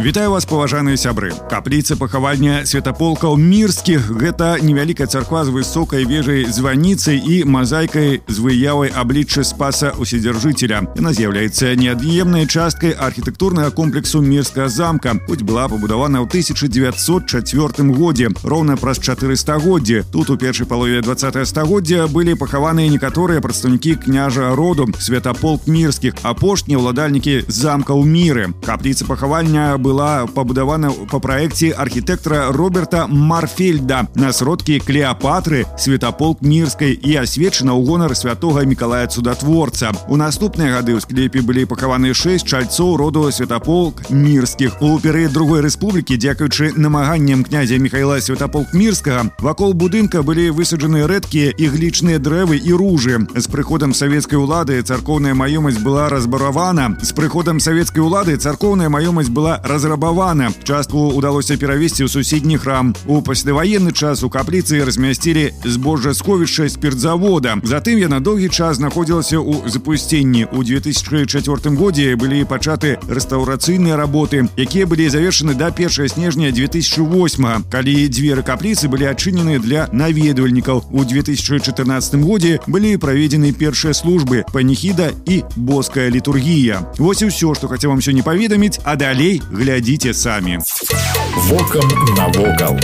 Вітаю вас паважаныя сябры капліца пахавання святаполкаў мірскіх гэта невялікая царква з высокай вежай званіцай і мазайкай з выявай аблічча спаса уседзяржыцеля яна з'яўляецца неад'емнай часткай архітэктурнага комплексу мірскага замка хоць была пабудавана ў 1904 годзе роўна праз 4 стагоддзі тут у першай палове 20 стагоддзя былі пахаваныя некаторыя прадстаўнікі княжа роду святаполк мірскіх апошнія ўладальнікі замка ў міры капліца пахавання была пабудавана па праекце архітэктара Роберта Марфельда на сродкі Клеапатры, святаполк мірскай і асвечана ў гонар святога Миколая цудатворца. У наступныя гады ў склепе былі пахаваны шэсць чальцоў роду святаполк мірскіх. У перыяд другой рэспублікі, дзякуючы намаганням князя Михайла святаполк мірскага, вакол будынка былі высаджаны рэдкія іглічныя дрэвы і ружы. З прыходам савецкай улады царкоўная маёмасць была разбаравана. З прыходам савецкай улады царкоўная маёмасць была разрабавана разрабавана частку удалося перавесці ў суседні храм у пасляваенны час у капліцы размясцілі збожжа сховішча спиртзавода затым яна доўгі час знаходзілася ў запусценні у 2004 годзе былі пачаты рэстаўрацыйныя работы якія былі завершаны да 1 снежня 2008 калі дзверы капліцы былі адчынены для наведвальнікаў у 2014 годзе былі праведзены першыя службы паніхіда і боская літургія Вось і ўсё што хацеў вам сёння паведаміць а далей глядзіце самі Вокам навокал.